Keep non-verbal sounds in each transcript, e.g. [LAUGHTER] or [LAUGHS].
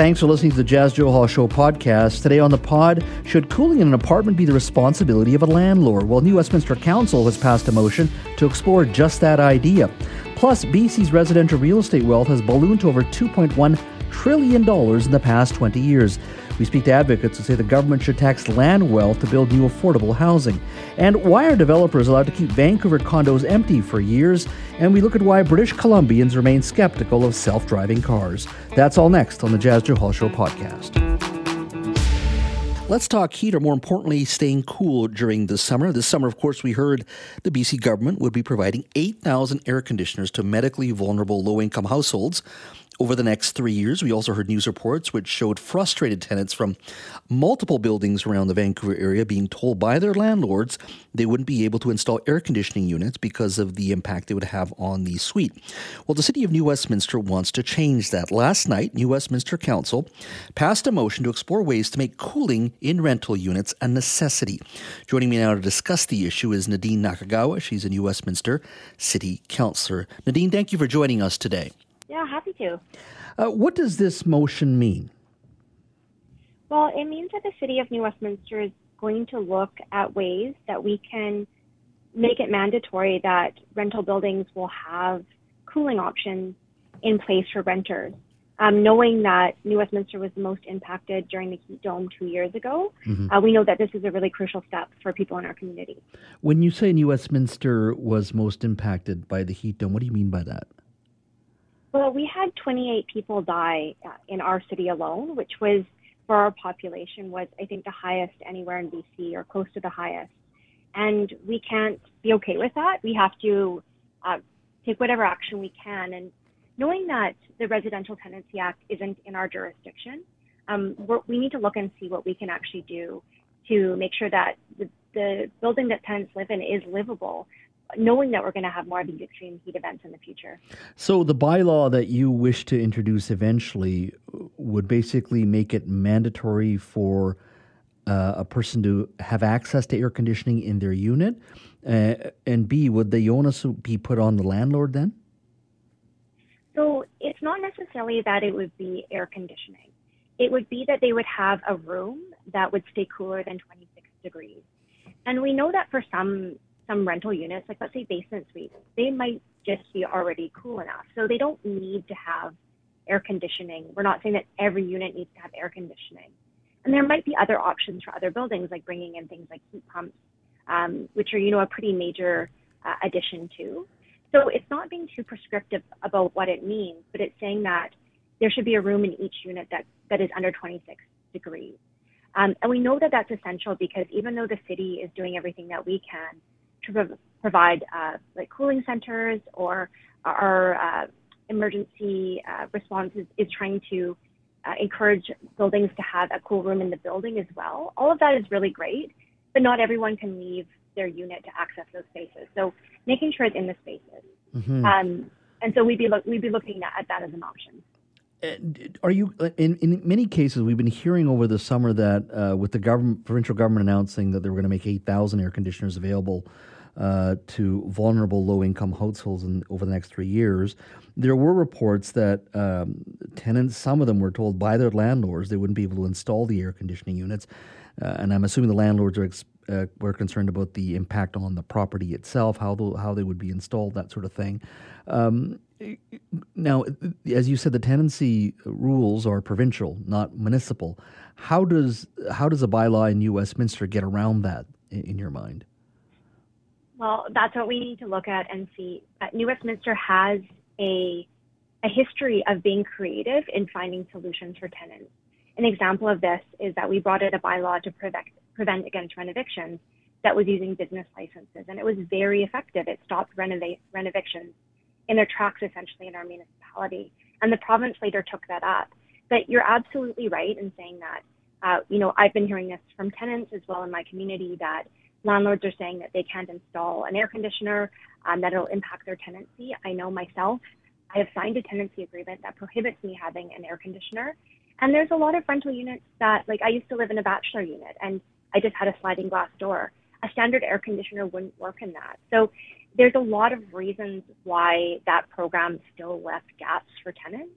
Thanks for listening to the Jas Johal Show podcast. Today on the pod, should cooling in an apartment be the responsibility of a landlord? Well, New Westminster Council has passed a motion to explore just that idea. Plus, BC's residential real estate wealth has ballooned to over $2.1 trillion in the past 20 years. We speak to advocates who say the government should tax land wealth to build new affordable housing. And why are developers allowed to keep Vancouver condos empty for years? And we look at why British Columbians remain skeptical of self driving cars. That's all next on the Jas Johal Show podcast. Let's talk heat, or more importantly, staying cool during the summer. This summer, of course, we heard the BC government would be providing 8,000 air conditioners to medically vulnerable low income households over the next three years. We also heard news reports which showed frustrated tenants from multiple buildings around the Vancouver area being told by their landlords they wouldn't be able to install air conditioning units because of the impact it would have on the suite. Well, the City of New Westminster wants to change that. Last night, New Westminster Council passed a motion to explore ways to make cooling in rental units a necessity. Joining me now to discuss the issue is Nadine Nakagawa. She's a New Westminster City Councillor. Nadine, thank you for joining us today. Yeah, happy to. Uh, what does this motion mean? Well, it means that the City of New Westminster is going to look at ways that we can make it mandatory that rental buildings will have cooling options in place for renters. Um, knowing that New Westminster was the most impacted during the heat dome two years ago, mm-hmm. uh, we know that this is a really crucial step for people in our community. When you say New Westminster was most impacted by the heat dome, what do you mean by that? Well, we had 28 people die uh, in our city alone, which was for our population was I think the highest anywhere in BC or close to the highest. And we can't be okay with that. We have to uh, take whatever action we can. And knowing that the Residential Tenancy Act isn't in our jurisdiction, um, we need to look and see what we can actually do to make sure that the, the building that tenants live in is livable knowing that we're going to have more of these extreme heat events in the future. So, the bylaw that you wish to introduce eventually would basically make it mandatory for uh, a person to have access to air conditioning in their unit. Uh, and B, would the onus be put on the landlord then? So, it's not necessarily that it would be air conditioning. It would be that they would have a room that would stay cooler than 26 degrees. And we know that for some some rental units, like let's say basement suites, they might just be already cool enough. So they don't need to have air conditioning. We're not saying that every unit needs to have air conditioning. And there might be other options for other buildings, like bringing in things like heat pumps, um, which are, you know, a pretty major uh, addition too. So it's not being too prescriptive about what it means, but it's saying that there should be a room in each unit that, that is under 26 degrees. Um, and we know that that's essential because even though the city is doing everything that we can to prov- provide uh, like cooling centers or our uh, emergency uh, responses is trying to uh, encourage buildings to have a cool room in the building as well. All of that is really great, but not everyone can leave their unit to access those spaces. So making sure it's in the spaces. Mm-hmm. Um, and so we'd be lo- we'd be looking at, at that as an option. Are you in in many cases we've been hearing over the summer that uh, with the government provincial government announcing that they were going to make eight thousand air conditioners available uh, to vulnerable low income households in, over the next three years. There were reports that um, tenants, some of them were told by their landlords they wouldn't be able to install the air conditioning units. Uh, and I'm assuming the landlords are ex- uh, were concerned about the impact on the property itself, how the, how they would be installed, that sort of thing. Um, now, as you said, the tenancy rules are provincial, not municipal. How does how does a bylaw in New Westminster get around that in, your mind? Well, that's what we need to look at and see. Uh, New Westminster has a, a history of being creative in finding solutions for tenants. An example of this is that we brought in a bylaw to prevent, prevent against renovictions that was using business licenses, and it was very effective. It stopped renovictions in their tracks, essentially, in our municipality. And the province later took that up. But you're absolutely right in saying that. Uh, you know, I've been hearing this from tenants as well in my community that landlords are saying that they can't install an air conditioner, um, that it'll impact their tenancy. I know myself, I have signed a tenancy agreement that prohibits me having an air conditioner. And there's a lot of rental units that, like, I used to live in a bachelor unit and I just had a sliding glass door. A standard air conditioner wouldn't work in that. So there's a lot of reasons why that program still left gaps for tenants.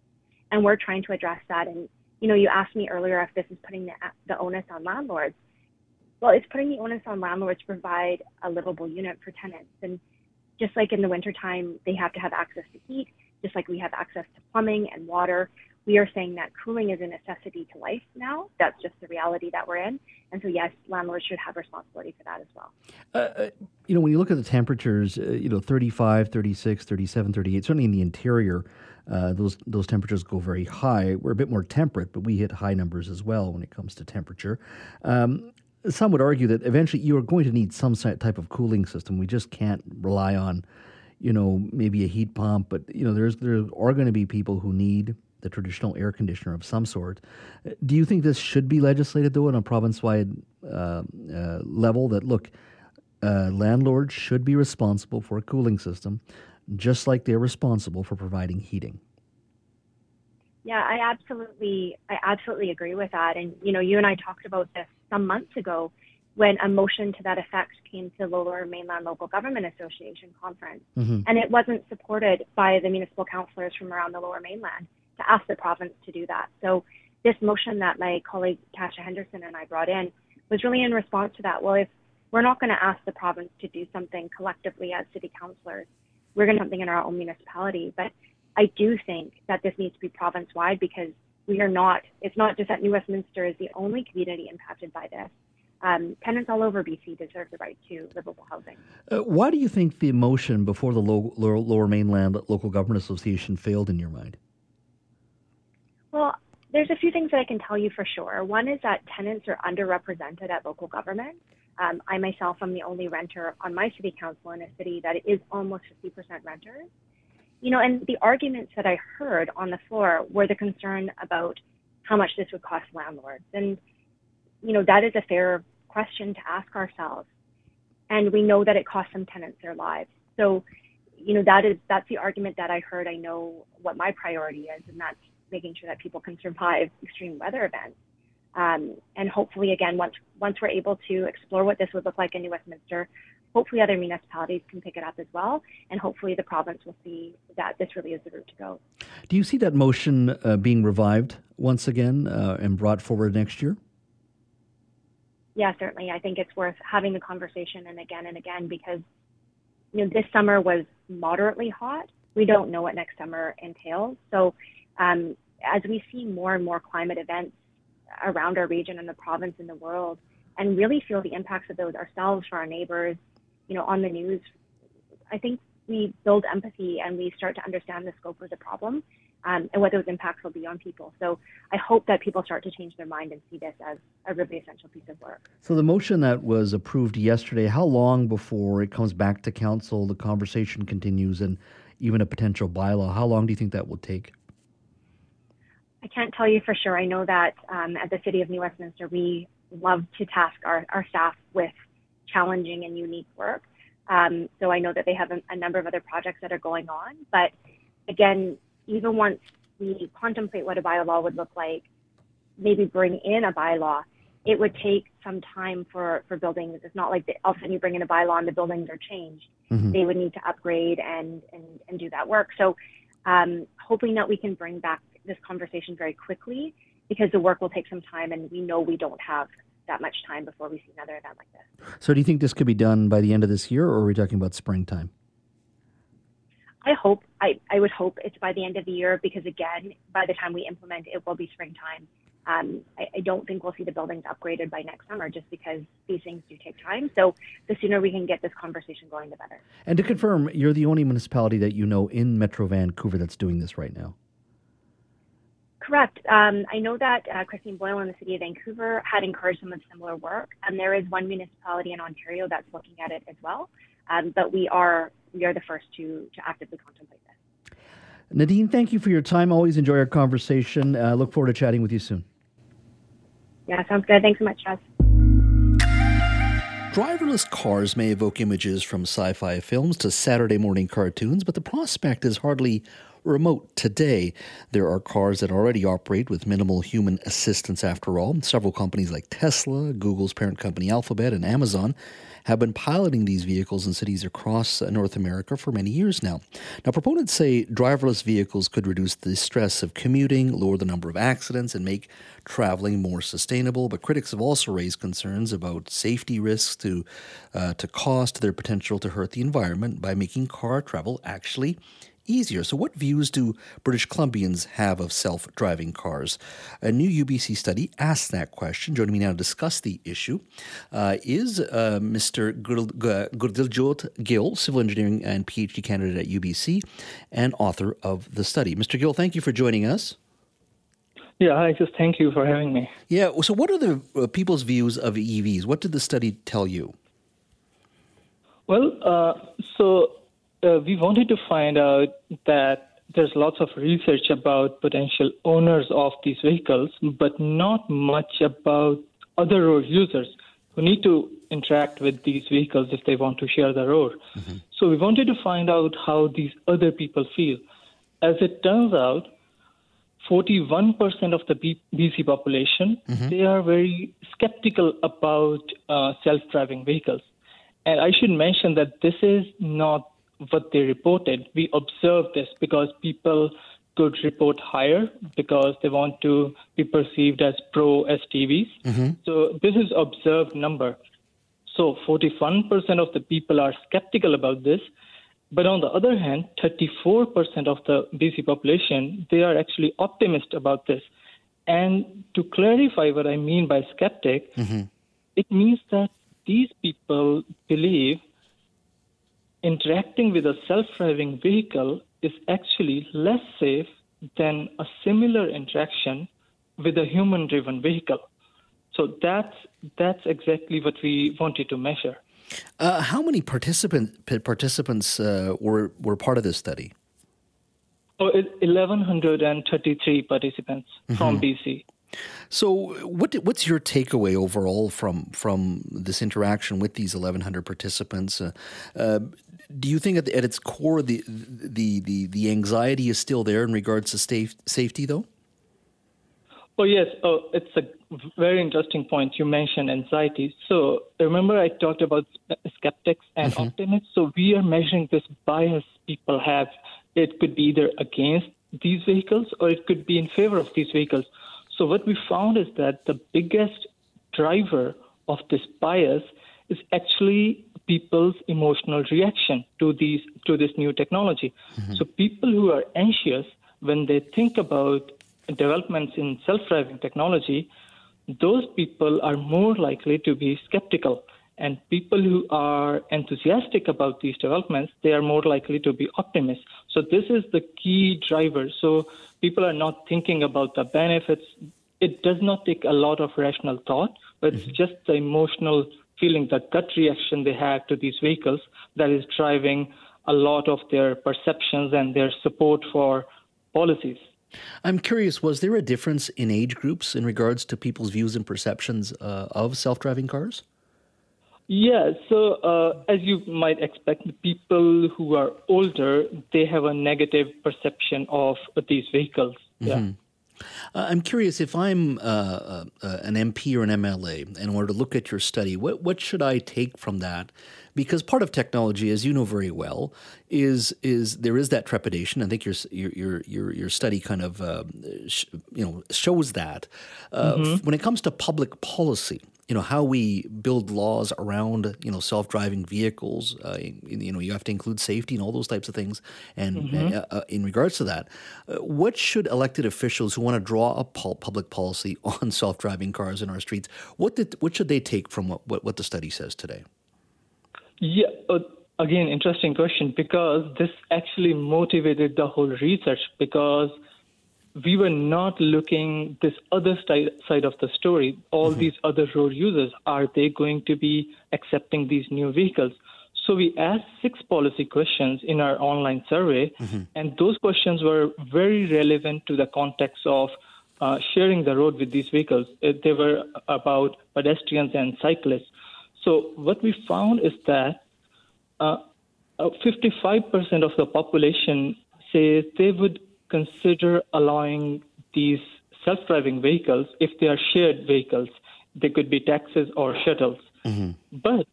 And we're trying to address that and you know, you asked me earlier if this is putting the, the onus on landlords. Well, it's putting the onus on landlords to provide a livable unit for tenants. And just like in the wintertime, they have to have access to heat, just like we have access to plumbing and water. We are saying that cooling is a necessity to life now. That's just the reality that we're in. And so, yes, landlords should have responsibility for that as well. Uh, uh you know, when you look at the temperatures, uh, you know, 35, 36, 37, 38, certainly in the interior, uh, those those temperatures go very high. We're a bit more temperate, but we hit high numbers as well when it comes to temperature. Um, some would argue that eventually you are going to need some type of cooling system. We just can't rely on, you know, maybe a heat pump. But you know, there's there are going to be people who need the traditional air conditioner of some sort. Do you think this should be legislated though on a province-wide uh, uh, level? That look, uh, landlords should be responsible for a cooling system just like they're responsible for providing heating. Yeah, I absolutely, I absolutely agree with that. And you know, you and I talked about this some months ago when a motion to that effect came to the Lower Mainland Local Government Association conference, mm-hmm. and it wasn't supported by the municipal councillors from around the Lower Mainland to ask the province to do that. So this motion that my colleague Tasha Henderson and I brought in was really in response to that. Well, if we're not going to ask the province to do something collectively as city councillors, we're going to do something in our own municipality. But I do think that this needs to be province wide because we are not, it's not just that New Westminster is the only community impacted by this. Um, tenants all over BC deserve the right to livable housing. Uh, why do you think the motion before the low, lower, lower Mainland Local Government Association failed in your mind? Well, there's a few things that I can tell you for sure. One is that tenants are underrepresented at local government. Um, I myself am the only renter on my city council in a city that is almost 50% renters. You know, and the arguments that I heard on the floor were the concern about how much this would cost landlords. And, you know, that is a fair question to ask ourselves. And we know that it costs some tenants their lives. So, you know, that is, that's the argument that I heard. I know what my priority is, and that's making sure that people can survive extreme weather events. Um, and hopefully, again, once once we're able to explore what this would look like in New Westminster, hopefully other municipalities can pick it up as well, and hopefully the province will see that this really is the route to go. Do you see that motion uh, being revived once again uh, and brought forward next year? Yeah, certainly. I think it's worth having the conversation and again and again because you know this summer was moderately hot. We don't know what next summer entails, so um, as we see more and more climate events around our region and the province and the world and really feel the impacts of those ourselves for our neighbors, you know, on the news, I think we build empathy and we start to understand the scope of the problem um, and what those impacts will be on people. So I hope that people start to change their mind and see this as a really essential piece of work. So the motion that was approved yesterday, how long before it comes back to council, the conversation continues, and even a potential bylaw? How long do you think that will take? I can't tell you for sure. I know that um, at the City of New Westminster, we love to task our, our staff with challenging and unique work. Um, so I know that they have a, a, number of other projects that are going on. But again, even once we contemplate what a bylaw would look like, maybe bring in a bylaw, it would take some time for, for buildings. It's not like the, all of a sudden you bring in a bylaw and the buildings are changed. Mm-hmm. They would need to upgrade and, and, and do that work. So um, hoping that we can bring back this conversation very quickly because the work will take some time and we know we don't have that much time before we see another event like this. So do you think this could be done by the end of this year or are we talking about springtime? I hope I, I would hope it's by the end of the year because again, by the time we implement it will be springtime. Um, I, I, don't think we'll see the buildings upgraded by next summer just because these things do take time. So the sooner we can get this conversation going, the better. And to confirm, you're the only municipality that you know in Metro Vancouver that's doing this right now. Correct. Um, I know that uh, Christine Boyle in the city of Vancouver had encouraged some of similar work, and there is one municipality in Ontario that's looking at it as well. Um, but we are we are the first to to actively contemplate this. Nadine, thank you for your time. Always enjoy our conversation. Uh, look forward to chatting with you soon. Yeah, sounds good. Thanks so much, Jess. Driverless cars may evoke images from sci fi films to Saturday morning cartoons, but the prospect is hardly remote today. There are cars that already operate with minimal human assistance after all. Several companies like Tesla, Google's parent company Alphabet, and Amazon have been piloting these vehicles in cities across uh, North America for many years now. Now, proponents say driverless vehicles could reduce the stress of commuting, lower the number of accidents, and make traveling more sustainable. But critics have also raised concerns about safety risks to uh, to cost, their potential to hurt the environment by making car travel actually easier. So, what views do British Columbians have of self driving cars? A new UBC study asks that question. Joining me now to discuss the issue uh, is uh, Mr. Gurdiljot Gill, civil engineering and PhD candidate at UBC and author of the study. Mr. Gill, thank you for joining us. Yeah, I just thank you for having me. Yeah, so what are the uh, people's views of EVs? What did the study tell you? Well, uh, so uh, we wanted to find out that there's lots of research about potential owners of these vehicles, but not much about other road users who need to interact with these vehicles if they want to share the road. Mm-hmm. So we wanted to find out how these other people feel. As it turns out, 41% of the BC population, mm-hmm. they are very skeptical about uh, self-driving vehicles. And I should mention that this is not what they reported. We observed this because people could report higher because they want to be perceived as pro SDVs. Mm-hmm. So this is observed number. So 41% of the people are skeptical about this. But on the other hand, 34% of the BC population, they are actually optimistic about this. And to clarify what I mean by skeptic, mm-hmm. it means that these people believe interacting with a self driving vehicle is actually less safe than a similar interaction with a human driven vehicle. So that's, that's exactly what we wanted to measure. Uh, how many participant, participants uh, were, were part of this study? Oh, 1,133 participants mm-hmm. from BC. So, what what's your takeaway overall from from this interaction with these 1,100 participants? Uh, uh, do you think at, at, its core the, the the the anxiety is still there in regards to safe, safety, though? Oh yes, oh, it's a very interesting point. You mentioned anxiety. So remember, I talked about skeptics and mm-hmm. optimists. So we are measuring this bias people have. It could be either against these vehicles or it could be in favor of these vehicles. So what we found is that the biggest driver of this bias is actually people's emotional reaction to these to this new technology. Mm-hmm. So people who are anxious when they think about developments in self-driving technology, those people are more likely to be skeptical. And people who are enthusiastic about these developments, they are more likely to be optimists. So this is the key driver. So people are not thinking about the benefits. It does not take a lot of rational thought, but mm-hmm. it's just the emotional feeling, the gut reaction they have to these vehicles that is driving a lot of their perceptions and their support for policies. I'm curious, was there a difference in age groups in regards to people's views and perceptions uh, of self driving cars? Yeah, so uh, as you might expect, people who are older, they have a negative perception of these vehicles. Mm-hmm. Yeah. Uh, I'm curious if I'm uh, uh, uh an MP or an MLA in order to look at your study, what, what should I take from that? Because part of technology, as you know very well, is is there is that trepidation. I think your your your your, study kind of uh, sh- you know shows that uh, mm-hmm. when it comes to public policy you know how we build laws around you know self-driving vehicles uh, you know you have to include safety and all those types of things and mm-hmm. uh, uh, in regards to that uh, what should elected officials who want to draw a public policy [LAUGHS] on self-driving cars in our streets what did what should they take from what what, what the study says today yeah uh, again interesting question because this actually motivated the whole research because we were not looking this other side of the story. All mm-hmm. these other road users, are they going to be accepting these new vehicles? So we asked six policy questions in our online survey, mm-hmm. and those questions were very relevant to the context of uh, sharing the road with these vehicles. Uh, they were about pedestrians and cyclists. So what we found is that uh, 55% uh, of the population says they would consider allowing these self driving vehicles if they are shared vehicles. They could be taxis or shuttles. Mm-hmm. But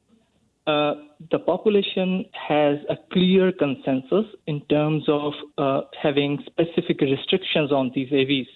uh, the population has a clear consensus in terms of uh, having specific restrictions on these AVs.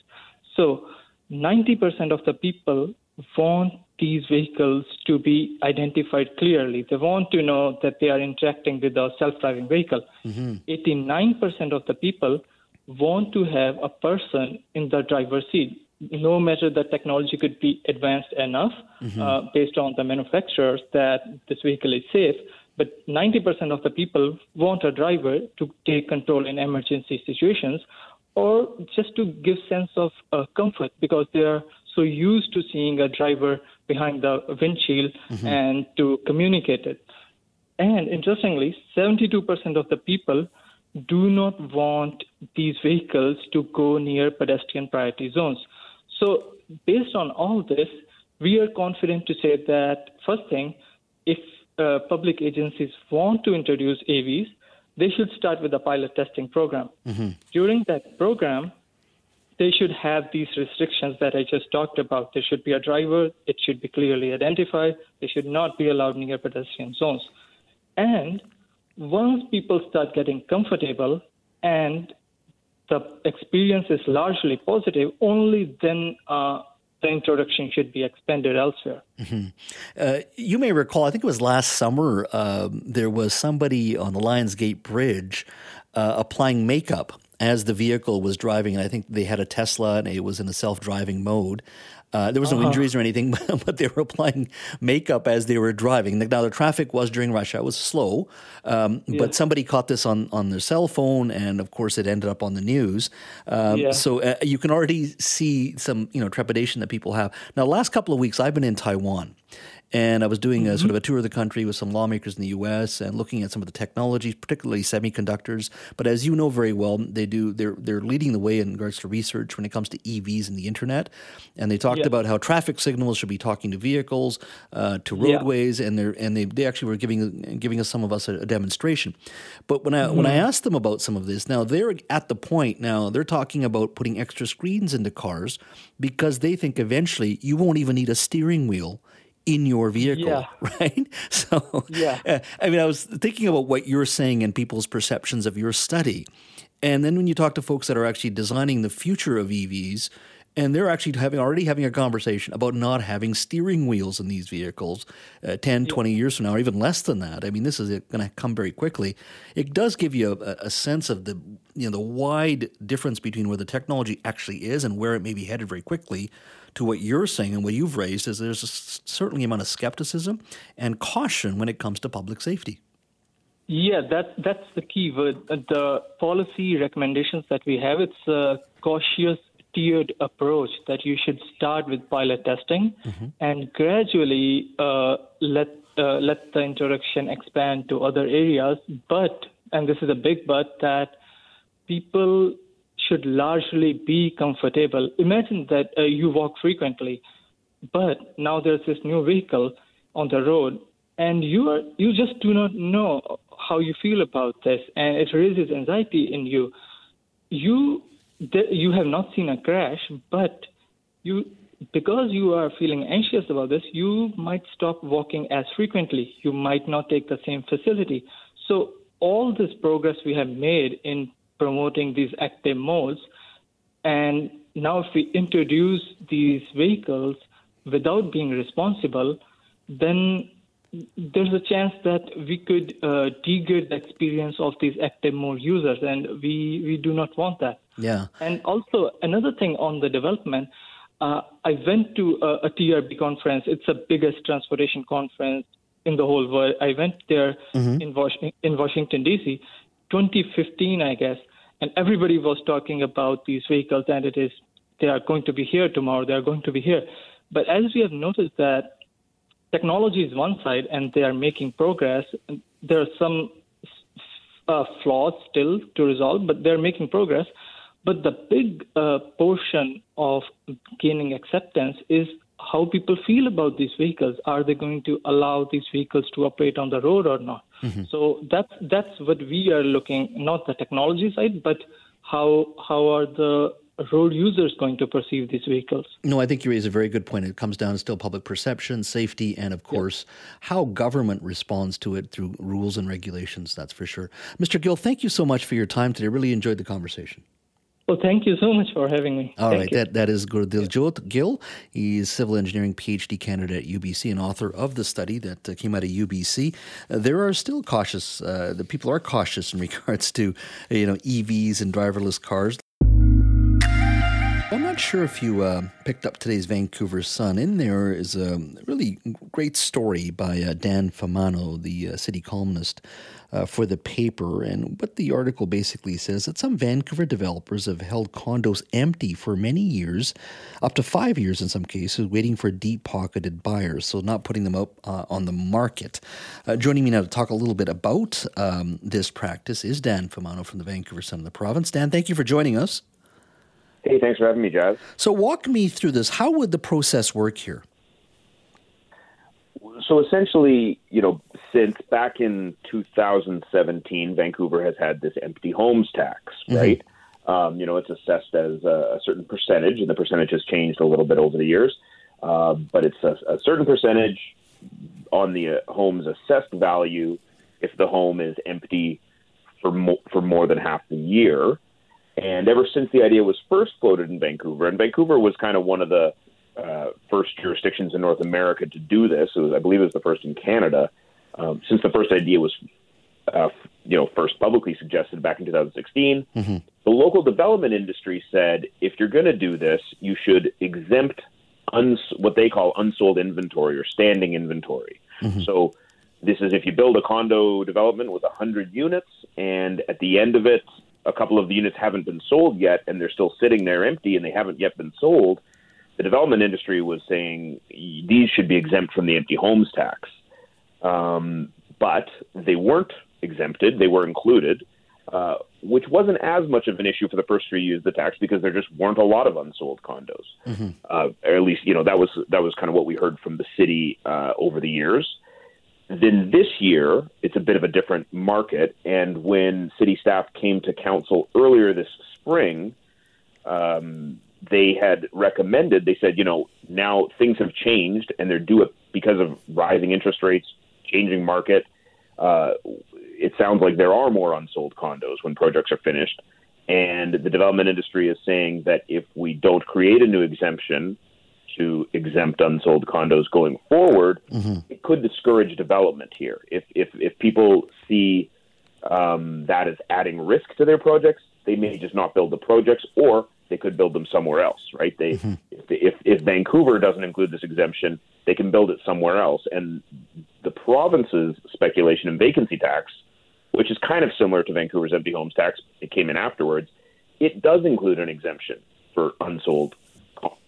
So 90% of the people want these vehicles to be identified clearly. They want to know that they are interacting with a self driving vehicle. Mm-hmm. 89% of the people want to have a person in the driver's seat. No matter the technology could be advanced enough mm-hmm. uh, based on the manufacturers that this vehicle is safe, but 90% of the people want a driver to take control in emergency situations or just to give sense of uh, comfort because they are so used to seeing a driver behind the windshield mm-hmm. and to communicate it. And interestingly, 72% of the people do not want these vehicles to go near pedestrian priority zones. So, based on all this, we are confident to say that first thing, if uh, public agencies want to introduce AVs, they should start with a pilot testing program. Mm-hmm. During that program, they should have these restrictions that I just talked about. There should be a driver, it should be clearly identified, they should not be allowed near pedestrian zones. And once people start getting comfortable and the experience is largely positive, only then uh, the introduction should be expanded elsewhere. Mm-hmm. Uh, you may recall, I think it was last summer, uh, there was somebody on the Lionsgate Bridge uh, applying makeup as the vehicle was driving, and I think they had a Tesla and it was in a self driving mode. Uh, there was no uh-huh. injuries or anything, [LAUGHS] but they were applying makeup as they were driving. Now the traffic was during rush hour; it was slow, um, yeah. but somebody caught this on on their cell phone, and of course it ended up on the news. Um, yeah. So uh, you can already see some you know trepidation that people have. Now, the last couple of weeks, I've been in Taiwan, and I was doing a mm-hmm. sort of a tour of the country with some lawmakers in the U.S. and looking at some of the technologies, particularly semiconductors. But as you know very well, they do they're they're leading the way in regards to research when it comes to EVs and the internet. And they talked yeah. about how traffic signals should be talking to vehicles, uh, to roadways, yeah. and they and they they actually were giving giving us some of us a, a demonstration. But when I mm-hmm. when I mm-hmm. asked them about some of this, now they're at the point now they're talking about putting extra screens into cars because they think eventually you won't even need a steering wheel in your vehicle, yeah. [LAUGHS] right? So, yeah. Uh, I mean, I was thinking about what you're saying and people's perceptions of your study. And then when you talk to folks that are actually designing the future of EVs, and they're actually having already having a conversation about not having steering wheels in these vehicles uh, 10 20 years from now or even less than that i mean this is going to come very quickly it does give you a, a, sense of the you know the wide difference between where the technology actually is and where it may be headed very quickly to what you're saying and what you've raised is there's a certainly amount of skepticism and caution when it comes to public safety. Yeah, that, that's the key word. The policy recommendations that we have, it's a cautious, tiered approach that you should start with pilot testing mm-hmm. and gradually uh, let uh, let the introduction expand to other areas. But, and this is a big but, that people should largely be comfortable. Imagine that uh, you walk frequently, but now there's this new vehicle on the road, and you are you just do not know how you feel about this, and it raises anxiety in you. You you have not seen a crash, but you because you are feeling anxious about this, you might stop walking as frequently. You might not take the same facility. So all this progress we have made in promoting these active modes. And now, if we introduce these vehicles without being responsible, then there's a chance that we could uh, degrade the experience of these active mode users, and we, we do not want that. Yeah. And also, another thing on the development, uh, I went to a, a TRB conference. It's the biggest transportation conference in the whole world. I went there mm-hmm. in, Was- in Washington, D.C. 2015, I guess, and everybody was talking about these vehicles, and it is they are going to be here tomorrow. They are going to be here. But as we have noticed that technology is one side, and they are making progress. There are some uh, flaws still to resolve, but they're making progress. But the big uh, portion of gaining acceptance is how people feel about these vehicles. Are they going to allow these vehicles to operate on the road or not? Mm-hmm. So that's that's what we are looking, not the technology side, but how how are the road users going to perceive these vehicles? No, I think you raise a very good point. It comes down to still public perception, safety, and of course, yep. how government responds to it through rules and regulations. That's for sure. Mr. Gill, thank you so much for your time today. Really enjoyed the conversation. Well, thank you so much for having me. All thank right, that, that is Gurdiljot Gill. He's civil engineering PhD candidate at UBC and author of the study that uh, came out of UBC. Uh, there are still cautious, uh, the people are cautious in [LAUGHS] regards to, you know, EVs and driverless cars. I'm not sure if you uh, picked up today's Vancouver Sun. In there is a really great story by uh, Dan Fumano, the uh, city columnist uh, for the paper. And what the article basically says is that some Vancouver developers have held condos empty for many years, up to five years in some cases, waiting for deep pocketed buyers, so not putting them up uh, on the market. Uh, joining me now to talk a little bit about um, this practice is Dan Fumano from the Vancouver Sun of the Province. Dan, thank you for joining us. Hey, thanks for having me, Jas. So, walk me through this. How would the process work here? So, essentially, you know, since back in 2017, Vancouver has had this empty homes tax, mm-hmm. right? Mm-hmm. Um, you know, it's assessed as a, a, certain percentage, and the percentage has changed a little bit over the years, uh, but it's a, a, certain percentage on the uh, home's assessed value if the home is empty for mo- for more than half the year. And ever since the idea was first floated in Vancouver, and Vancouver was kind of one of the uh, first jurisdictions in North America to do this. It was, I believe, it was the first in Canada. Um, since the first idea was, uh, you know, first publicly suggested back in 2016, mm-hmm. the local development industry said if you're going to do this, you should exempt uns- what they call unsold inventory or standing inventory. Mm-hmm. So this is if you build a condo development with 100 units, and at the end of it, a couple of the units haven't been sold yet and they're still sitting there empty and they haven't yet been sold, the development industry was saying these should be exempt from the empty homes tax. Um, but they weren't exempted, they were included, uh, which wasn't as much of an issue for the first three years of the tax because there just weren't a lot of unsold condos. Mm-hmm. Uh, or at least, you know, that was that was kind of what we heard from the city uh, over the years. Then this year, it's a bit of a different market. And when city staff came to council earlier this spring, um, they had recommended, they said, you know, now things have changed and they're due because of rising interest rates, changing market. Uh, it sounds like there are more unsold condos when projects are finished. And the development industry is saying that if we don't create a new exemption, to exempt unsold condos going forward, mm-hmm. it could discourage development here. If if if people see um, that as adding risk to their projects, they may just not build the projects, or they could build them somewhere else. Right? They mm-hmm. if, if if Vancouver doesn't include this exemption, they can build it somewhere else. And the province's speculation and vacancy tax, which is kind of similar to Vancouver's empty homes tax, it came in afterwards. It does include an exemption for unsold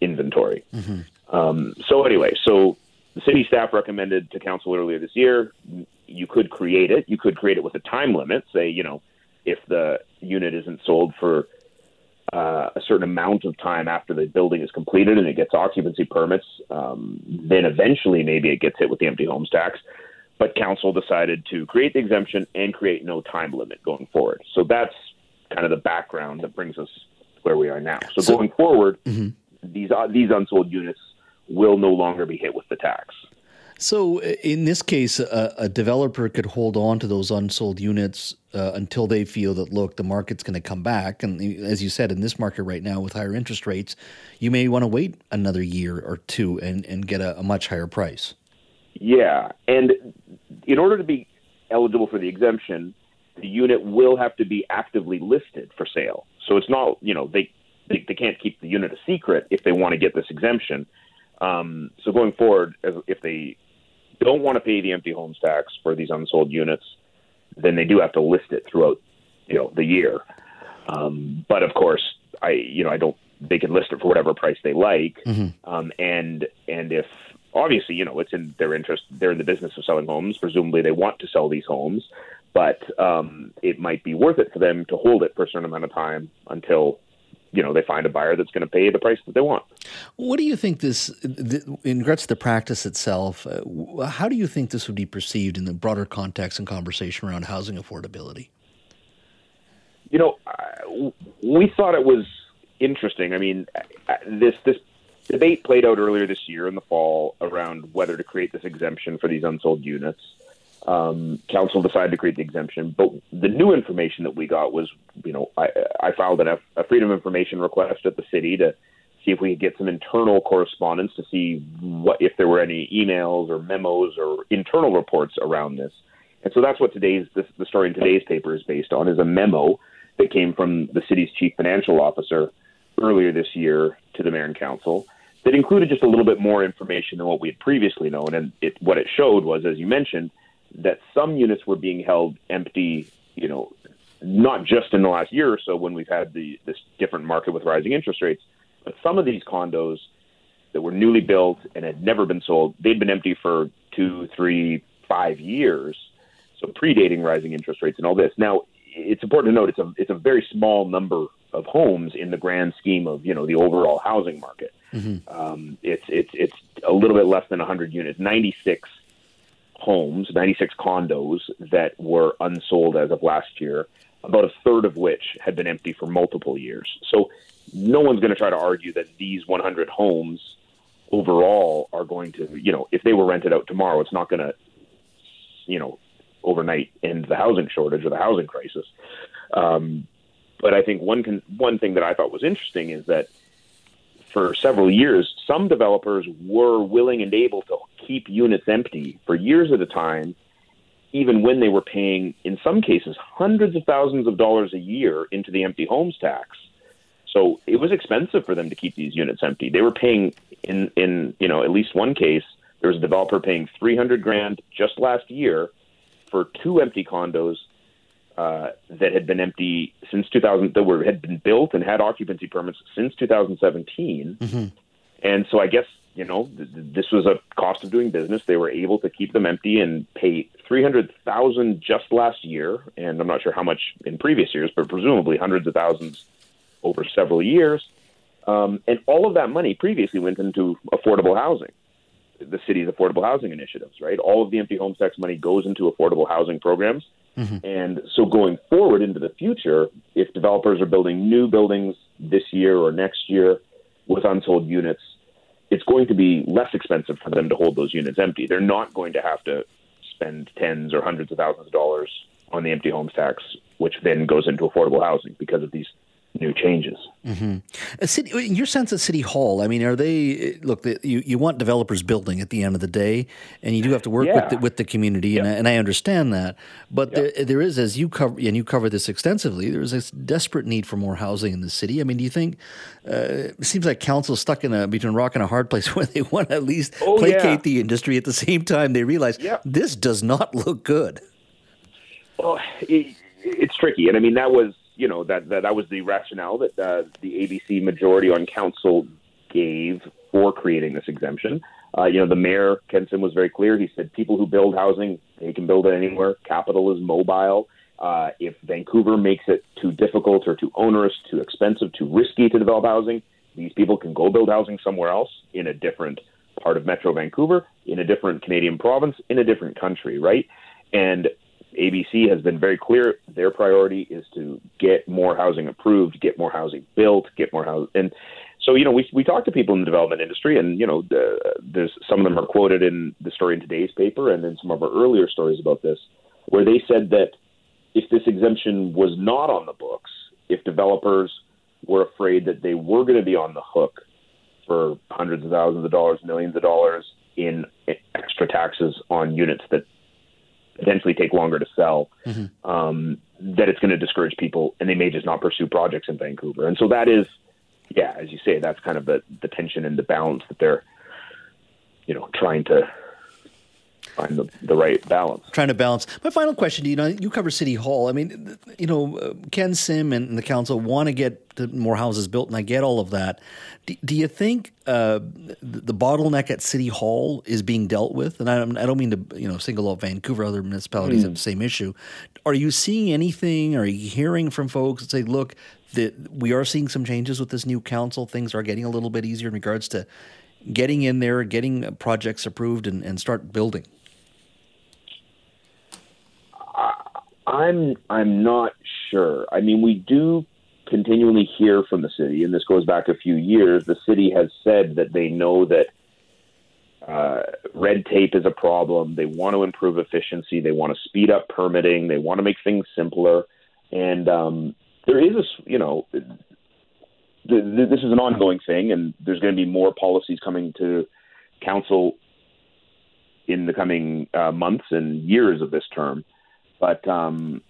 inventory. Mm-hmm. Um, so anyway, so the city staff recommended to council earlier this year you could create it. You could create it with a time limit. Say, you know, if the unit isn't sold for uh, a certain amount of time after the building is completed and it gets occupancy permits, um, then eventually maybe it gets hit with the empty homes tax. But council decided to create the exemption and create no time limit going forward. So that's kind of the background that brings us where we are now. So, so going forward, mm-hmm these uh, these unsold units will no longer be hit with the tax. So, in this case, a, a developer could hold on to those unsold units uh, until they feel that, look, the market's going to come back. And as you said, in this market right now with higher interest rates, you may want to wait another year or two and, and get a, a much higher price. Yeah. And in order to be eligible for the exemption, the unit will have to be actively listed for sale. So it's not, you know, they they, they can't keep the unit a secret if they want to get this exemption. Um, so going forward, if they don't want to pay the empty homes tax for these unsold units, then they do have to list it throughout, you know, the year. Um, but of course, I, you know, I don't. They can list it for whatever price they like, mm-hmm. um, and and if obviously, you know, it's in their interest. They're in the business of selling homes. Presumably, they want to sell these homes, but um, it might be worth it for them to hold it for a certain amount of time until you know they find a buyer that's going to pay the price that they want. What do you think this, in regards to the practice itself? Uh, how do you think this would be perceived in the broader context and conversation around housing affordability? You know, we thought it was interesting. I mean, this this debate played out earlier this year in the fall around whether to create this exemption for these unsold units. Um, council decided to create the exemption, but the new information that we got was, you know, I, I filed an, a freedom of information request at the city to see if we could get some internal correspondence to see what if there were any emails or memos or internal reports around this. And so that's what today's this, the story in today's paper is based on is a memo that came from the city's chief financial officer earlier this year to the mayor and council that included just a little bit more information than what we had previously known. And it, what it showed was, as you mentioned, that some units were being held empty, you know, not just in the last year or so when we've had the this different market with rising interest rates, but some of these condos that were newly built and had never been sold, they'd been empty for two, three, five years, so predating rising interest rates and all this. Now, it's important to note it's a it's a very small number of homes in the grand scheme of you know the overall housing market. Mm-hmm. Um, it's it's it's a little bit less than 100 units, 96 homes, 96 condos that were unsold as of last year. About a third of which had been empty for multiple years. So no one's going to try to argue that these 100 homes overall are going to, you know, if they were rented out tomorrow, it's not going to, you know, overnight end the housing shortage or the housing crisis. Um, but I think one con- one thing that I thought was interesting is that for several years, some developers were willing and able to keep units empty for years at a time, even when they were paying, in some cases, hundreds of thousands of dollars a year into the empty homes tax. So it was expensive for them to keep these units empty. They were paying in in you know at least one case there was a developer paying 300 grand just last year for two empty condos uh, that had been empty since 2000 that were had been built and had occupancy permits since 2017 mm-hmm. and so i guess you know th- this was a cost of doing business they were able to keep them empty and pay 300,000 just last year and i'm not sure how much in previous years but presumably hundreds of thousands over several years um, and all of that money previously went into affordable housing the city's affordable housing initiatives, right? All of the empty home tax money goes into affordable housing programs. Mm-hmm. And so going forward into the future, if developers are building new buildings this year or next year with unsold units, it's going to be less expensive for them to hold those units empty. They're not going to have to spend tens or hundreds of thousands of dollars on the empty homes tax, which then goes into affordable housing because of these new changes. Mm-hmm. City, in your sense at City Hall, I mean, are they look? The, you you want developers building at the end of the day, and you do have to work yeah. with the, with the community, yep. and, I, and I understand that. But yep. there, there is, as you cover, and you cover this extensively, there is a desperate need for more housing in the city. I mean, do you think uh, it seems like council's stuck in a between a rock and a hard place [LAUGHS] where they want to at least oh, placate yeah. the industry at the same time they realize yep. this does not look good. Well, it, it's tricky, and I mean that was you know that that, that was the rationale that uh, the ABC majority on council gave for creating this exemption. Uh, you know, the mayor Ken Sim was very clear. He said people who build housing they can build it anywhere. Capital is mobile. Uh, if Vancouver makes it too difficult or too onerous, too expensive, too risky to develop housing, these people can go build housing somewhere else in a different part of Metro Vancouver, in a different Canadian province, in a different country, right? And ABC has been very clear. Their priority is to get more housing approved, get more housing built, get more housing. And so, you know, we we talk to people in the development industry, and you know, the, there's some of them are quoted in the story in today's paper, and in some of our earlier stories about this, where they said that if this exemption was not on the books, if developers were afraid that they were going to be on the hook for hundreds of thousands of dollars, millions of dollars in extra taxes on units that potentially take longer to sell, mm-hmm. um, that it's going to discourage people and they may just not pursue projects in Vancouver. And so that is, yeah, as you say, that's kind of the, the tension and the balance that they're, you know, trying to find the, the right balance. Trying to balance. My final question to you, know, you cover City Hall. I mean, you know, Ken Sim and the council want to get more houses built, and I get all of that. Do, do you think uh, the bottleneck at City Hall is being dealt with? And I, I don't mean to, you know, single out Vancouver. Other municipalities mm. have the same issue. Are you seeing anything? Are you hearing from folks that say, "Look, that we are seeing some changes with this new council. Things are getting a little bit easier in regards to getting in there, getting projects approved, and, and start building. I'm I'm not sure. I mean, we do continually hear from the city, and this goes back a few years. The city has said that they know that uh, red tape is a problem. They want to improve efficiency. They want to speed up permitting. They want to make things simpler. And um, there is a, you know, the, the, this is an ongoing thing, and there's going to be more policies coming to council in the coming uh, months and years of this term. But um,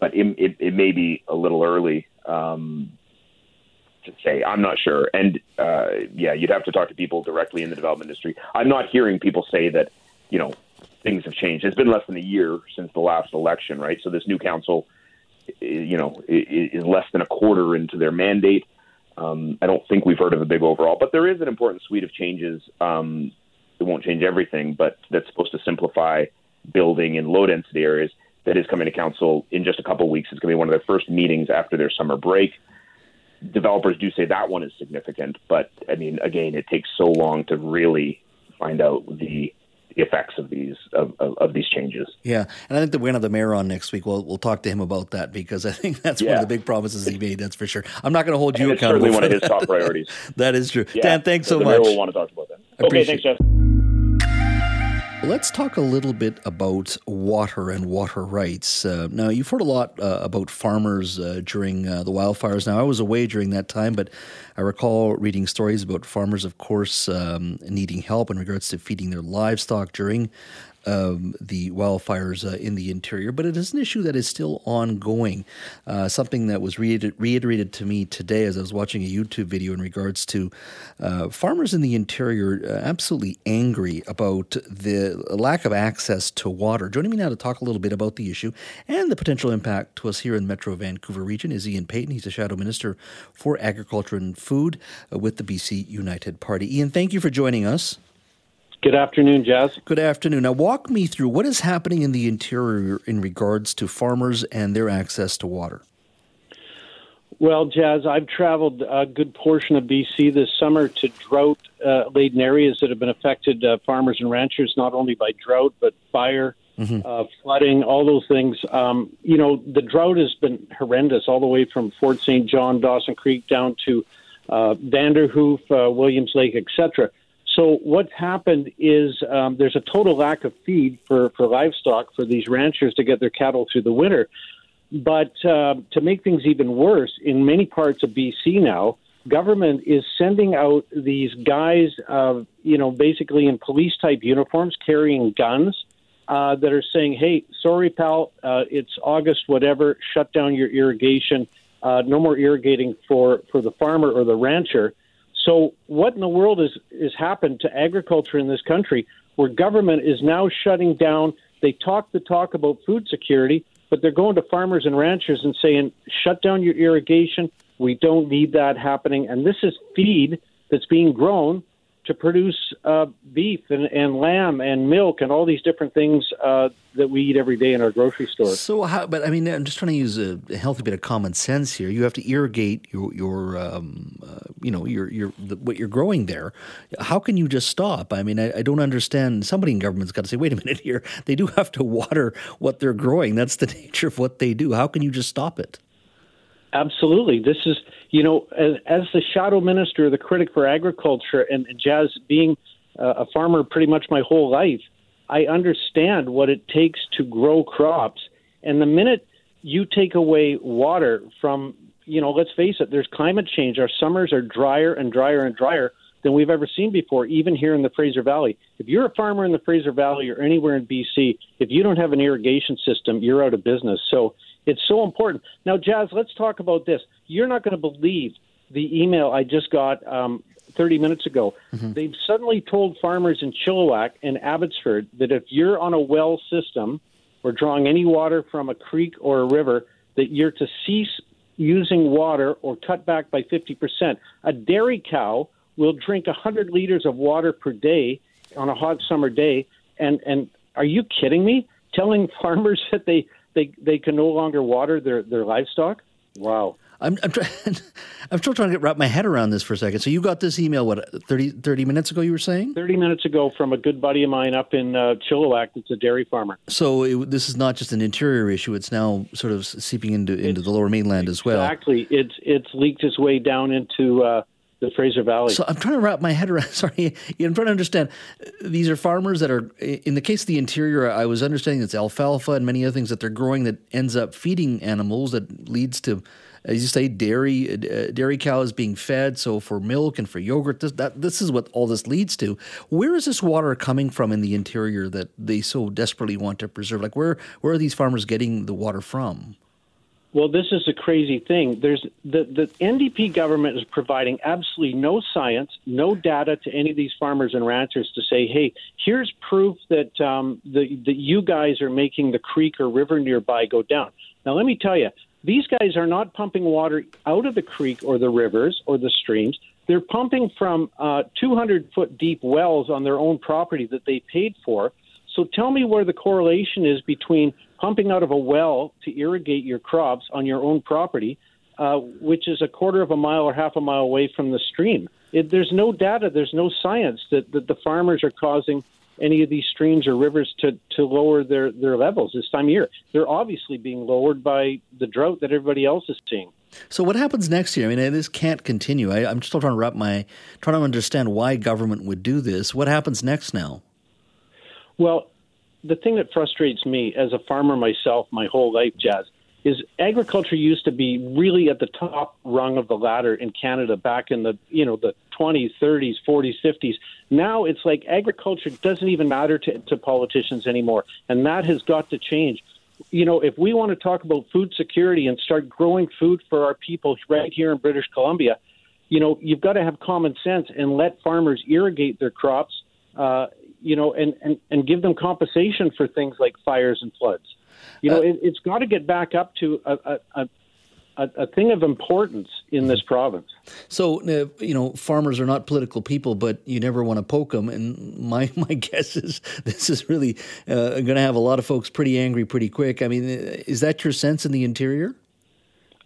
but it, it, it may be a little early um, to say. I'm not sure. And uh, yeah, you'd have to talk to people directly in the development industry. I'm not hearing people say that, you know, things have changed. It's been less than a year since the last election, right? So this new council, you know, is less than a quarter into their mandate. Um, I don't think we've heard of a big overall, but there is an important suite of changes. Um, it won't change everything, but that's supposed to simplify building in low density areas. That is coming to council in just a couple of weeks. It's going to be one of their first meetings after their summer break developers do say that one is significant, but I mean, again, it takes so long to really find out the the effects of these of, of, of, these changes. Yeah, and I think that we're going to have the mayor on next week. We'll we'll talk to him about that because I think [LAUGHS] that's yeah. one of the big promises he made. That's for sure. I'm not going to hold you and accountable. Certainly one of his top priorities. [LAUGHS] that is true. Yeah. Dan, thanks so, so much. Will want to talk about that. Okay, thanks, Jeff. Let's talk a little bit about water and water rights. Uh, now, you've heard a lot uh, about farmers uh, during uh, the wildfires. Now, I was away during that time, but I recall reading stories about farmers, of course, um, needing help in regards to feeding their livestock during um, the wildfires uh, in the interior, but it is an issue that is still ongoing. Uh, something that was reiter- reiterated to me today as I was watching a YouTube video in regards to uh, farmers in the interior uh, absolutely angry about the lack of access to water. Joining me now to talk a little bit about the issue and the potential impact to us here in Metro Vancouver region is Ian Paton. He's the Shadow Minister for Agriculture and Food uh, with the BC United Party. Ian, thank you for joining us. Good afternoon, Jas. Good afternoon. Now, walk me through what is happening in the interior in regards to farmers and their access to water. Well, Jas, I've traveled a good portion of BC this summer to drought uh, laden areas that have been affected, uh, farmers and ranchers, not only by drought, but fire, mm-hmm. uh, flooding, all those things. Um, you know, the drought has been horrendous all the way from Fort St. John, Dawson Creek down to uh, Vanderhoof, uh, Williams Lake, etc. So what's happened is um, there's a total lack of feed for, for livestock for these ranchers to get their cattle through the winter. But uh, to make things even worse, in many parts of BC now, government is sending out these guys, uh, you know, basically in police type uniforms, carrying guns, uh, that are saying, "Hey, sorry, pal, uh, it's August, whatever. Shut down your irrigation. Uh, no more irrigating for for the farmer or the rancher." So, what in the world is has happened to agriculture in this country, where government is now shutting down? They talk the talk about food security, but they're going to farmers and ranchers and saying, "Shut down your irrigation. We don't need that happening." And this is feed that's being grown to produce uh, beef and, and lamb and milk and all these different things uh, that we eat every day in our grocery store. So, how, but I mean, I'm just trying to use a, a healthy bit of common sense here. You have to irrigate your, your um, uh, you know, your, your the, what you're growing there. How can you just stop? I mean, I, I don't understand. Somebody in government's got to say, wait a [LAUGHS] minute here. They do have to water what they're growing. That's the [LAUGHS] nature of what they do. How can you just stop it? Absolutely. This is, you know, as, as the shadow minister, the critic for agriculture, and, and Jas being uh, a farmer pretty much my whole life, I understand what it takes to grow crops. And the minute you take away water from, you know, let's face it, there's climate change. Our summers are drier and drier and drier than we've ever seen before, even here in the Fraser Valley. If you're a farmer in the Fraser Valley or anywhere in BC, if you don't have an irrigation system, you're out of business. So it's so important. Now, Jas, let's talk about this. You're not going to believe the email I just got um, 30 minutes ago. Mm-hmm. They've suddenly told farmers in Chilliwack and Abbotsford that if you're on a well system or drawing any water from a creek or a river, that you're to cease using water or cut back by 50%. A dairy cow will drink 100 liters of water per day on a hot summer day. And, and are you kidding me? Telling farmers [LAUGHS] that they they they can no longer water their their livestock. Wow. I'm I'm, try- [LAUGHS] I'm still trying to get wrap my head around this for a second. So you got this email what 30, 30 minutes ago? You were saying 30 minutes ago from a good buddy of mine up in uh, Chilliwack that's a dairy farmer. so. It, this is not just an interior issue; it's now sort of seeping into into the Lower Mainland as well. Exactly. It's it's leaked its way down into uh, the Fraser Valley. So I'm trying to wrap my head around. [LAUGHS] Sorry, I'm trying to understand. These are farmers that are, in the case of the interior, I was understanding it's alfalfa and many other things that they're growing that ends up feeding animals that leads to, as you say, dairy uh, dairy cows being fed. So for milk and for yogurt, this, that this is what all this leads to. Where is this water coming from in the interior that they so desperately want to preserve? Like where where are these farmers getting the water from? Well, this is a crazy thing. There's the, the NDP government is providing absolutely no science, no data to any of these farmers and ranchers to say, hey, here's proof that um, the, that you guys are making the creek or river nearby go down. Now, let me tell you, these guys are not pumping water out of the creek or the rivers or the streams. They're pumping from uh, 200 foot deep wells on their own property that they paid for. So tell me where the correlation is between pumping out of a well to irrigate your crops on your own property, uh, which is a quarter of a mile or half a mile away from the stream. It, there's no data, there's no science that, that the farmers are causing any of these streams or rivers to, to lower their, their levels this time of year. They're obviously being lowered by the drought that everybody else is seeing. So what happens next year? I mean, this can't continue. I, I'm still trying to wrap my trying to understand why government would do this. What happens next now? Well, the thing that frustrates me as a farmer myself my whole life, Jas, is agriculture used to be really at the top rung of the ladder in Canada back in the you know the 20s, 30s, 40s, 50s. Now it's like agriculture doesn't even matter to, to politicians anymore, and that has got to change. You know, if we want to talk about food security and start growing food for our people right here in British Columbia, you know, you've got to have common sense and let farmers irrigate their crops. Uh, you know, and, and, and give them compensation for things like fires and floods. You know, uh, it, has got to get back up to a, a, a, a, thing of importance in this province. So, uh, you know, farmers are not political people, but you never want to poke them. And my, [LAUGHS] my guess is this is really uh, going to have a lot of folks pretty angry pretty quick. I mean, uh, is that your sense in the interior?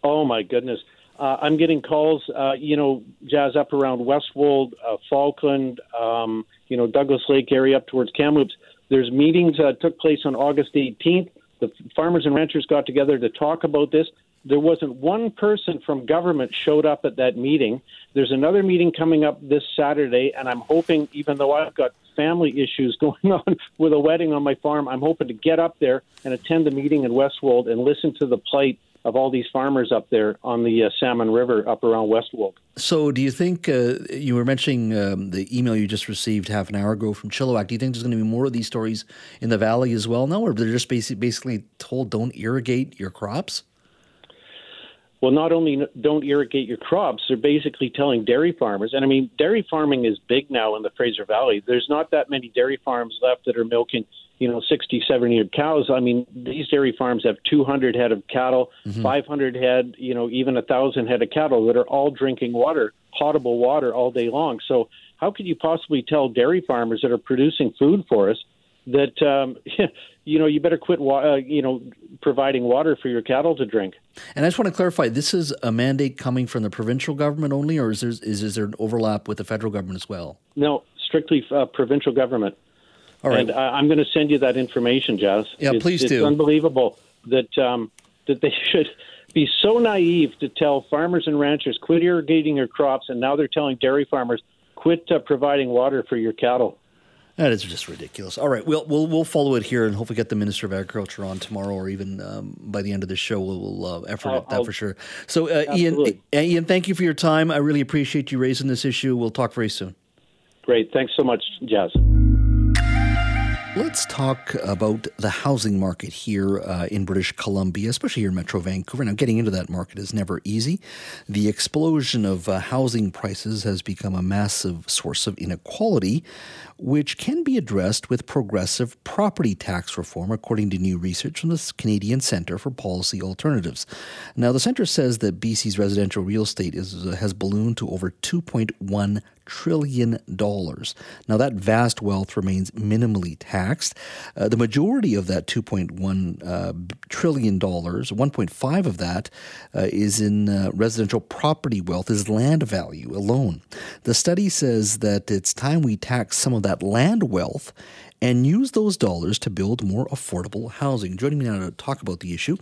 Oh, my goodness. Uh, I'm getting calls, uh, you know, Jas up around Westwold, uh, Falkland, um, you know, Douglas Lake area up towards Kamloops. There's meetings uh, took place on August 18th. The farmers and ranchers got together to talk about this. There wasn't one person from government showed up at that meeting. There's another meeting coming up this Saturday, and I'm hoping, even though I've got family issues [LAUGHS] going on with a wedding on my farm, I'm hoping to get up there and attend the meeting in Westwold and listen to the plight of all these farmers up there on the uh, Salmon River up around Westwold. So, do you think uh, you were mentioning um, the email you just received half an hour ago from Chilliwack? Do you think there's going to be more of these stories in the valley as well now, or they're just basically, basically told don't irrigate your crops? Well, not only don't irrigate your crops, they're basically telling dairy farmers, and I mean, dairy farming is big now in the Fraser Valley. There's not that many dairy farms left that are milking you know 60 70 year cows. I mean these dairy farms have 200 head of cattle mm-hmm. 500 head you know even a thousand head of cattle that are all drinking water potable water all day long. So how could you possibly tell dairy farmers that are producing food for us that um, [LAUGHS] you know you better quit wa- uh, you know providing water for your cattle to drink? And i just want to clarify this is a mandate coming from the provincial government only or is there is, is there an overlap with the federal government as well? No strictly uh, provincial government all right. And I, am going to send you that information, Jas. Yeah, it's, please it's do. It's unbelievable that um, that they [LAUGHS] should be so naive to tell farmers and ranchers quit irrigating your crops, and now they're telling dairy farmers quit uh, providing water for your cattle. That is just ridiculous. All right, we'll we'll we'll follow it here and hopefully get the Minister of Agriculture on tomorrow, or even um, by the end of the show, we'll, we'll uh, effort at that I'll, for sure. So, uh, Ian, uh, Ian, thank you for your time. I really appreciate you raising this issue. We'll talk very soon. Great, thanks so much, Jas. Let's talk about the housing market here uh, in British Columbia, especially here in Metro Vancouver. Now, getting into that market is never easy. The explosion of uh, housing prices has become a massive source of inequality, which can be addressed with progressive property tax reform, according to new research from the Canadian Centre for Policy Alternatives. Now, the centre says that BC's residential real estate is, uh, has ballooned to over $2.1 trillion. Now, that vast wealth remains minimally taxed. Uh, the majority of that $2.1 uh, trillion, 1.5 of that uh, is in uh, residential property wealth, is land value alone. The study says that it's time we tax some of that land wealth and use those dollars to build more affordable housing. Joining me now to talk about the issue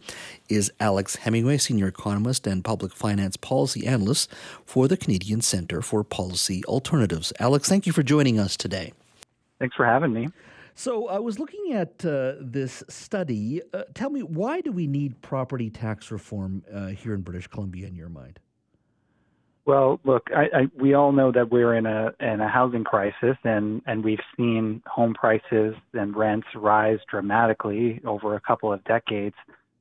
is Alex Hemingway, Senior Economist and Public Finance Policy Analyst for the Canadian Centre for Policy Alternatives. Alex, thank you for joining us today. Thanks for having me. So, I was looking at uh, this study. Uh, tell me, why do we need property tax reform uh, here in British Columbia, in your mind? Well, look, I, I, we all know that we're in a in a housing crisis, and and we've seen home prices and rents rise dramatically over a couple of decades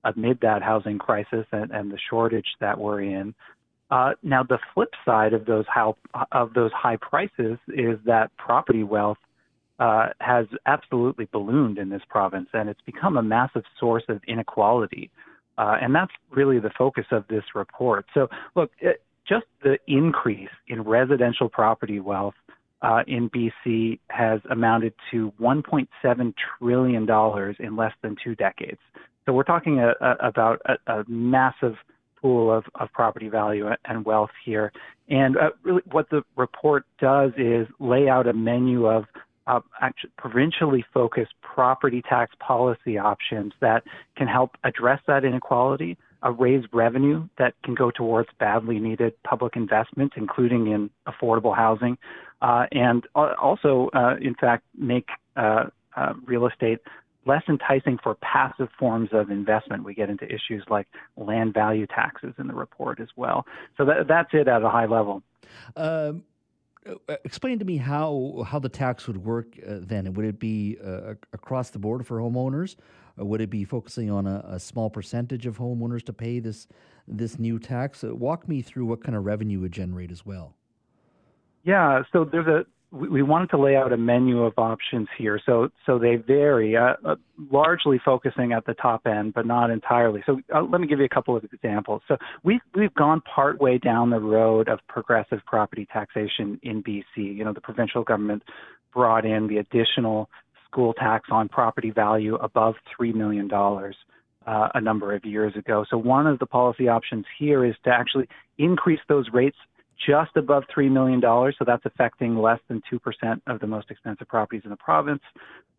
amid that housing crisis and, and the shortage that we're in. Uh, now, the flip side of those how of those high prices is that property wealth uh, has absolutely ballooned in this province, and it's become a massive source of inequality. Uh, and that's really the focus of this report. So, look, just the increase in residential property wealth uh, in BC has amounted to $1.7 trillion in less than two decades. So we're talking a, a, about a, a, massive pool of, of, property value and wealth here. And uh, really, what the report does is lay out a menu of uh, provincially focused property tax policy options that can help address that inequality a raise revenue that can go towards badly needed public investments, including in affordable housing, uh, and also, uh, in fact, make uh, uh, real estate less enticing for passive forms of investment. We get into issues like land value taxes in the report as well. So that, that's it at a high level. Um, uh, explain to me how how the tax would work uh, then. Would it be uh, across the board for homeowners, or would it be focusing on a, a small percentage of homeowners to pay this this new tax? Uh, walk me through what kind of revenue would generate as well. Yeah, so there's a we wanted to lay out a menu of options here. So so they vary, uh, uh, largely focusing at the top end, but not entirely. So uh, let me give you a couple of examples. So we've we've gone part way down the road of progressive property taxation in BC. You know, the provincial government brought in the additional school tax on property value above three million dollars. Uh, a number of years ago. So one of the policy options here is to actually increase those rates just above $3 million. So that's affecting less than 2% of the most expensive properties in the province.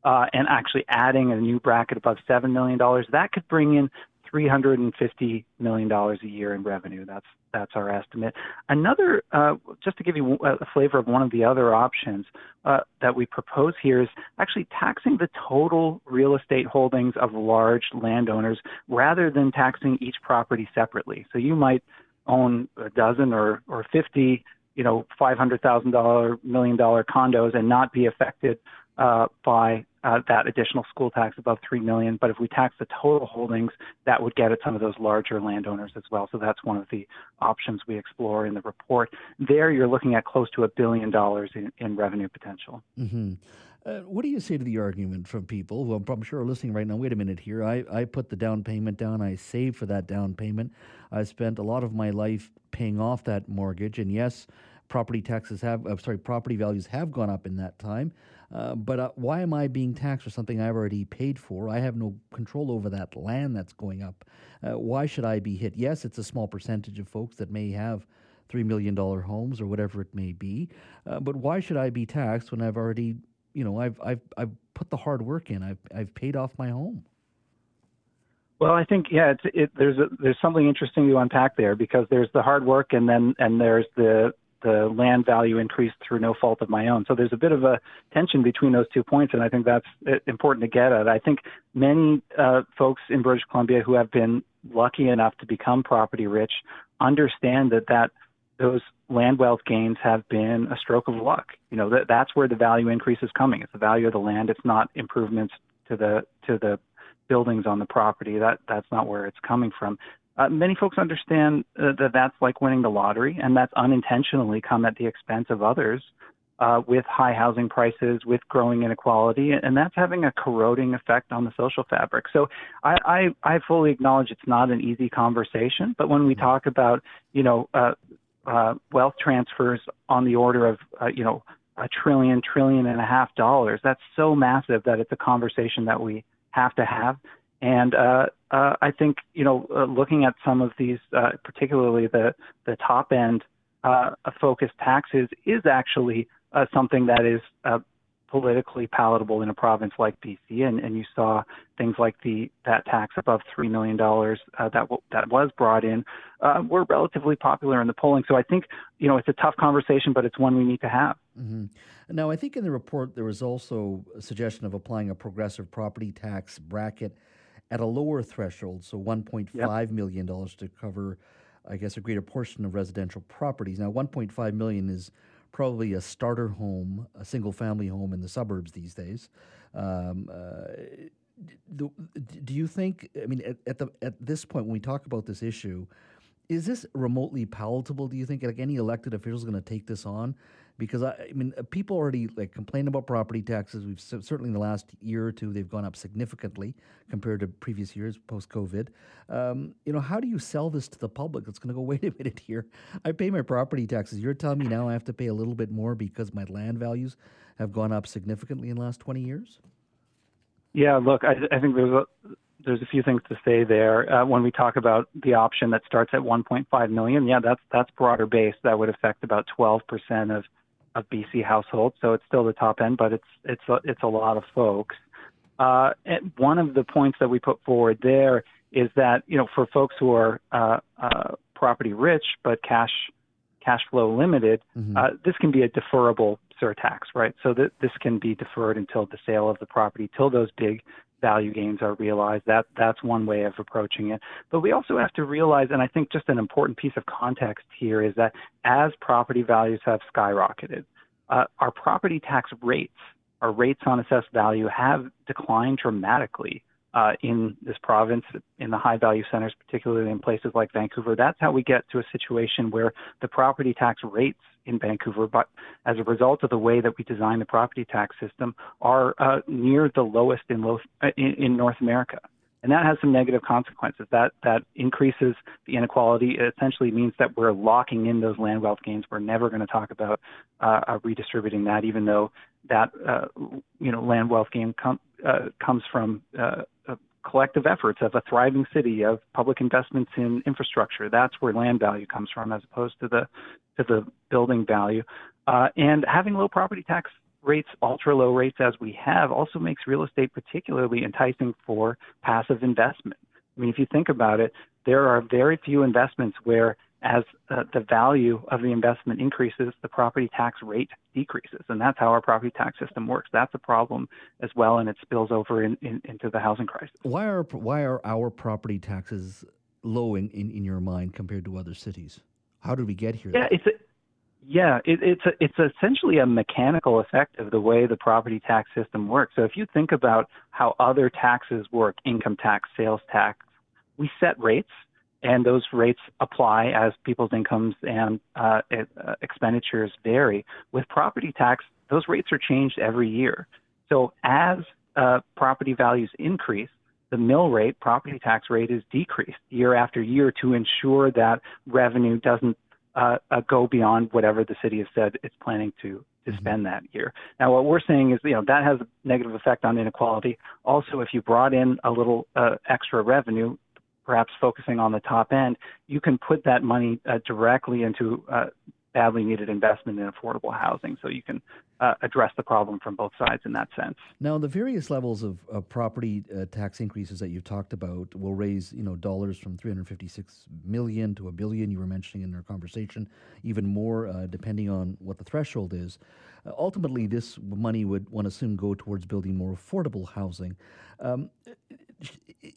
Uh, and actually adding a new bracket above $7 million, that could bring in $350 million a year in revenue. That's that's our estimate. Another, uh, just to give you a flavor of one of the other options uh, that we propose here is actually taxing the total real estate holdings of large landowners rather than taxing each property separately. So you might own a dozen or or 50 you know five hundred thousand dollar million dollar condos and not be affected uh, by uh, that additional school tax above three million. But if we tax the total holdings, that would get at some of those larger landowners as well. So that's one of the options we explore in the report. There, you're looking at close to a billion dollars in, in revenue potential. Mm-hmm. Uh, what do you say to the argument from people who I'm, sure are listening right now? Wait a minute here. I, I put the down payment down. I saved for that down payment. I spent a lot of my life paying off that mortgage. And yes, property taxes have, uh, sorry, property values have gone up in that time. Uh, but uh, why am I being taxed for something I've already paid for? I have no control over that land that's going up. Uh, why should I be hit? Yes, it's a small percentage of folks that may have $3 million homes or whatever it may be. Uh, but why should I be taxed when I've already you know, I've I've I've put the hard work in. I've I've paid off my home. Well, I think yeah, it's it, there's a, there's something interesting to unpack there because there's the hard work and then and there's the the land value increase through no fault of my own. So there's a bit of a tension between those two points, and I think that's uh, important to get at. I think many uh, folks in British Columbia who have been lucky enough to become property rich understand that that those land wealth gains have been a stroke of luck. You know, that, that's where the value increase is coming. It's the value of the land. It's not improvements to the to the buildings on the property. That that's not where it's coming from. Uh, many folks understand uh, that that's like winning the lottery, and that's unintentionally come at the expense of others. Uh, with high housing prices, with growing inequality, and that's having a corroding effect on the social fabric. So I, I, I fully acknowledge it's not an easy conversation, but when we talk about, you know, uh, wealth transfers on the order of uh, you know a trillion, trillion and a half dollars. That's so massive that it's a conversation that we have to have. And uh, uh, I think you know, uh, looking at some of these, uh, particularly the the top end uh, focused taxes, is actually uh, something that is uh, politically palatable in a province like BC, and, and you saw things like the that tax above three million dollars uh, that w- that was brought in uh, were relatively popular in the polling. So I think you know it's a tough conversation, but it's one we need to have. Mm-hmm. Now, I think in the report there was also a suggestion of applying a progressive property tax bracket at a lower threshold, so one point five yep. million dollars to cover, I guess, a greater portion of residential properties. Now, one point five million is probably a starter home, a single family home in the suburbs these days. Um, uh, do, do, you think? I mean, at, at, the at this point, when we talk about this issue, is this remotely palatable? Do you think like any elected official is going to take this on? Because I, I, mean, uh, people already like complain about property taxes. We've certainly in the last year or two they've gone up significantly compared to previous years post COVID. Um, you know, how do you sell this to the public? It's going to go. [LAUGHS] Wait a minute here. I pay my property taxes. You're telling me now I have to pay a little bit more because my land values have gone up significantly in the last twenty years. Yeah, look, I, I think there's a there's a few things to say there. Uh, when we talk about the option that starts at 1.5 million, yeah, that's that's broader base. That would affect about 12 percent of of BC households, so it's still the top end, but it's it's a, it's a lot of folks. Uh, and one of the points that we put forward there is that you know for folks who are uh, uh, property rich but cash cash flow limited, mm-hmm. Uh, this can be a deferrable surtax, right? So that this can be deferred until the sale of the property, till those big value gains are realized. That that's one way of approaching it. But we also have to realize, and I think just an important piece of context here is that as property values have skyrocketed, uh, our property tax rates, our rates on assessed value, have declined dramatically uh, in this province, in the high value centers, particularly in places like Vancouver. That's how we get to a situation where the property tax rates in Vancouver, but as a result of the way that we design the property tax system, are uh, near the lowest in, low, uh, in, in North America. And that has some negative consequences. That that increases the inequality. It essentially means that we're locking in those land wealth gains. We're never going to talk about uh, redistributing that, even though that uh, you know land wealth gain com- uh, comes from uh, collective efforts of a thriving city, of public investments in infrastructure. That's where land value comes from, as opposed to the to the building value. Uh, and having low property tax rates, ultra low rates as we have, also makes real estate particularly enticing for passive investment. I mean, if you think about it, there are very few investments where as uh, the value of the investment increases, the property tax rate decreases. And that's how our property tax system works. That's a problem as well, and it spills over in, in, into the housing crisis. Why are, why are our property taxes low in, in, in your mind compared to other cities? How did we get here? Yeah, it's a, yeah, it, it's a, it's essentially a mechanical effect of the way the property tax system works. So if you think about how other taxes work, income tax, sales tax, we set rates and those rates apply as people's incomes and uh, uh, expenditures vary. With property tax, those rates are changed every year. So as uh, property values increase, the mill rate, property tax rate, is decreased year after year to ensure that revenue doesn't uh, uh, go beyond whatever the city has said it's planning to to mm-hmm. spend that year. Now, what we're saying is, you know, that has a negative effect on inequality. Also, if you brought in a little uh, extra revenue, perhaps focusing on the top end, you can put that money uh, directly into uh, badly needed investment in affordable housing. So you can uh, address the problem from both sides in that sense. Now, the various levels of, property uh, tax increases that you've talked about will raise, you know, dollars from 356 million to a billion. You were mentioning in our conversation, even more uh, depending on what the threshold is. Uh, ultimately, this money would, one assume, go towards building more affordable housing. Um,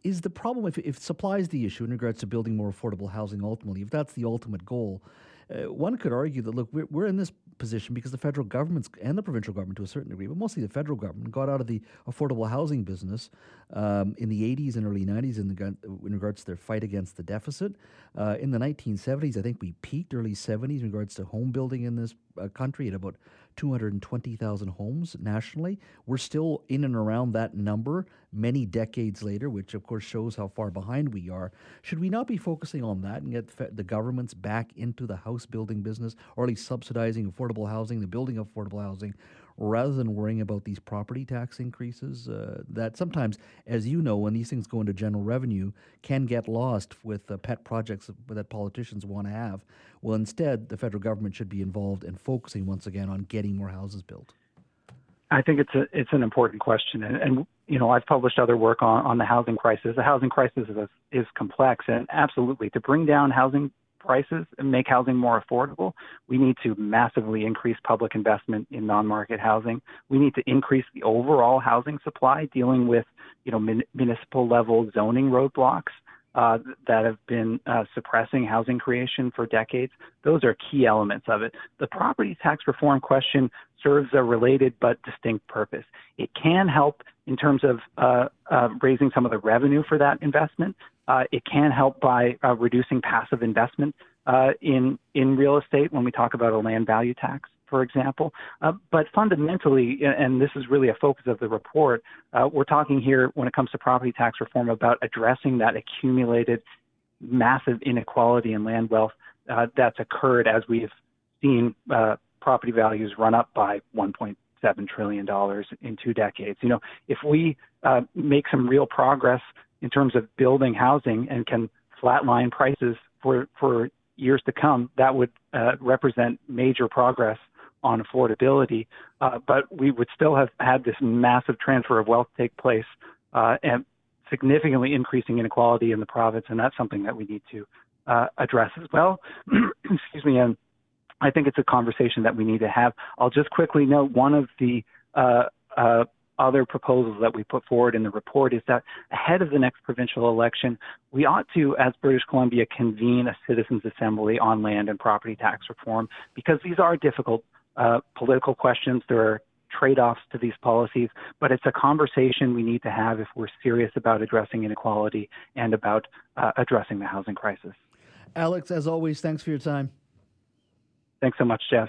is the problem if, if supply is the issue in regards to building more affordable housing ultimately, if that's the ultimate goal, uh, one could argue that look, we're, we're in this position because the federal government and the provincial government to a certain degree, but mostly the federal government, got out of the affordable housing business um, in the 80s and early 90s in, the, in regards to their fight against the deficit. Uh, in the 1970s, I think we peaked early 70s in regards to home building in this uh, country at about 220,000 homes nationally. We're still in and around that number many decades later, which of course shows how far behind we are. Should we not be focusing on that and get the governments back into the house building business, or at least subsidizing affordable housing, the building of affordable housing, rather than worrying about these property tax increases uh, that sometimes, as you know, when these things go into general revenue, can get lost with uh, pet projects that politicians want to have. Well, instead, the federal government should be involved and focusing once again on getting more houses built. I think it's a it's an important question, and, and you know I've published other work on, on the housing crisis. The housing crisis is is complex, and absolutely to bring down housing prices and make housing more affordable, we need to massively increase public investment in non-market housing. We need to increase the overall housing supply, dealing with you know mun- municipal level zoning roadblocks uh, that have been uh, suppressing housing creation for decades. Those are key elements of it. The property tax reform question serves a related but distinct purpose. It can help in terms of uh, uh raising some of the revenue for that investment. Uh, it can help by uh, reducing passive investment in in real estate when we talk about a land value tax for example. Uh, but fundamentally, and this is really a focus of the report, uh, we're talking here when it comes to property tax reform about addressing that accumulated massive inequality in land wealth uh, that's occurred as we've seen uh, property values run up by 1.7 trillion dollars in two decades. You know, if we uh, make some real progress in terms of building housing and can flatline prices for for years to come, that would uh, represent major progress on affordability, uh, but we would still have had this massive transfer of wealth take place uh, and significantly increasing inequality in the province, and that's something that we need to uh, address as well. [CLEARS THROAT] Excuse me, and I think it's a conversation that we need to have. I'll just quickly note one of the uh, uh, other proposals that we put forward in the report is that ahead of the next provincial election, we ought to, as British Columbia, convene a citizens' assembly on land and property tax reform because these are difficult uh, political questions. There are trade offs to these policies, but it's a conversation we need to have if we're serious about addressing inequality and about uh, addressing the housing crisis. Alex, as always, thanks for your time. Thanks so much, Jeff.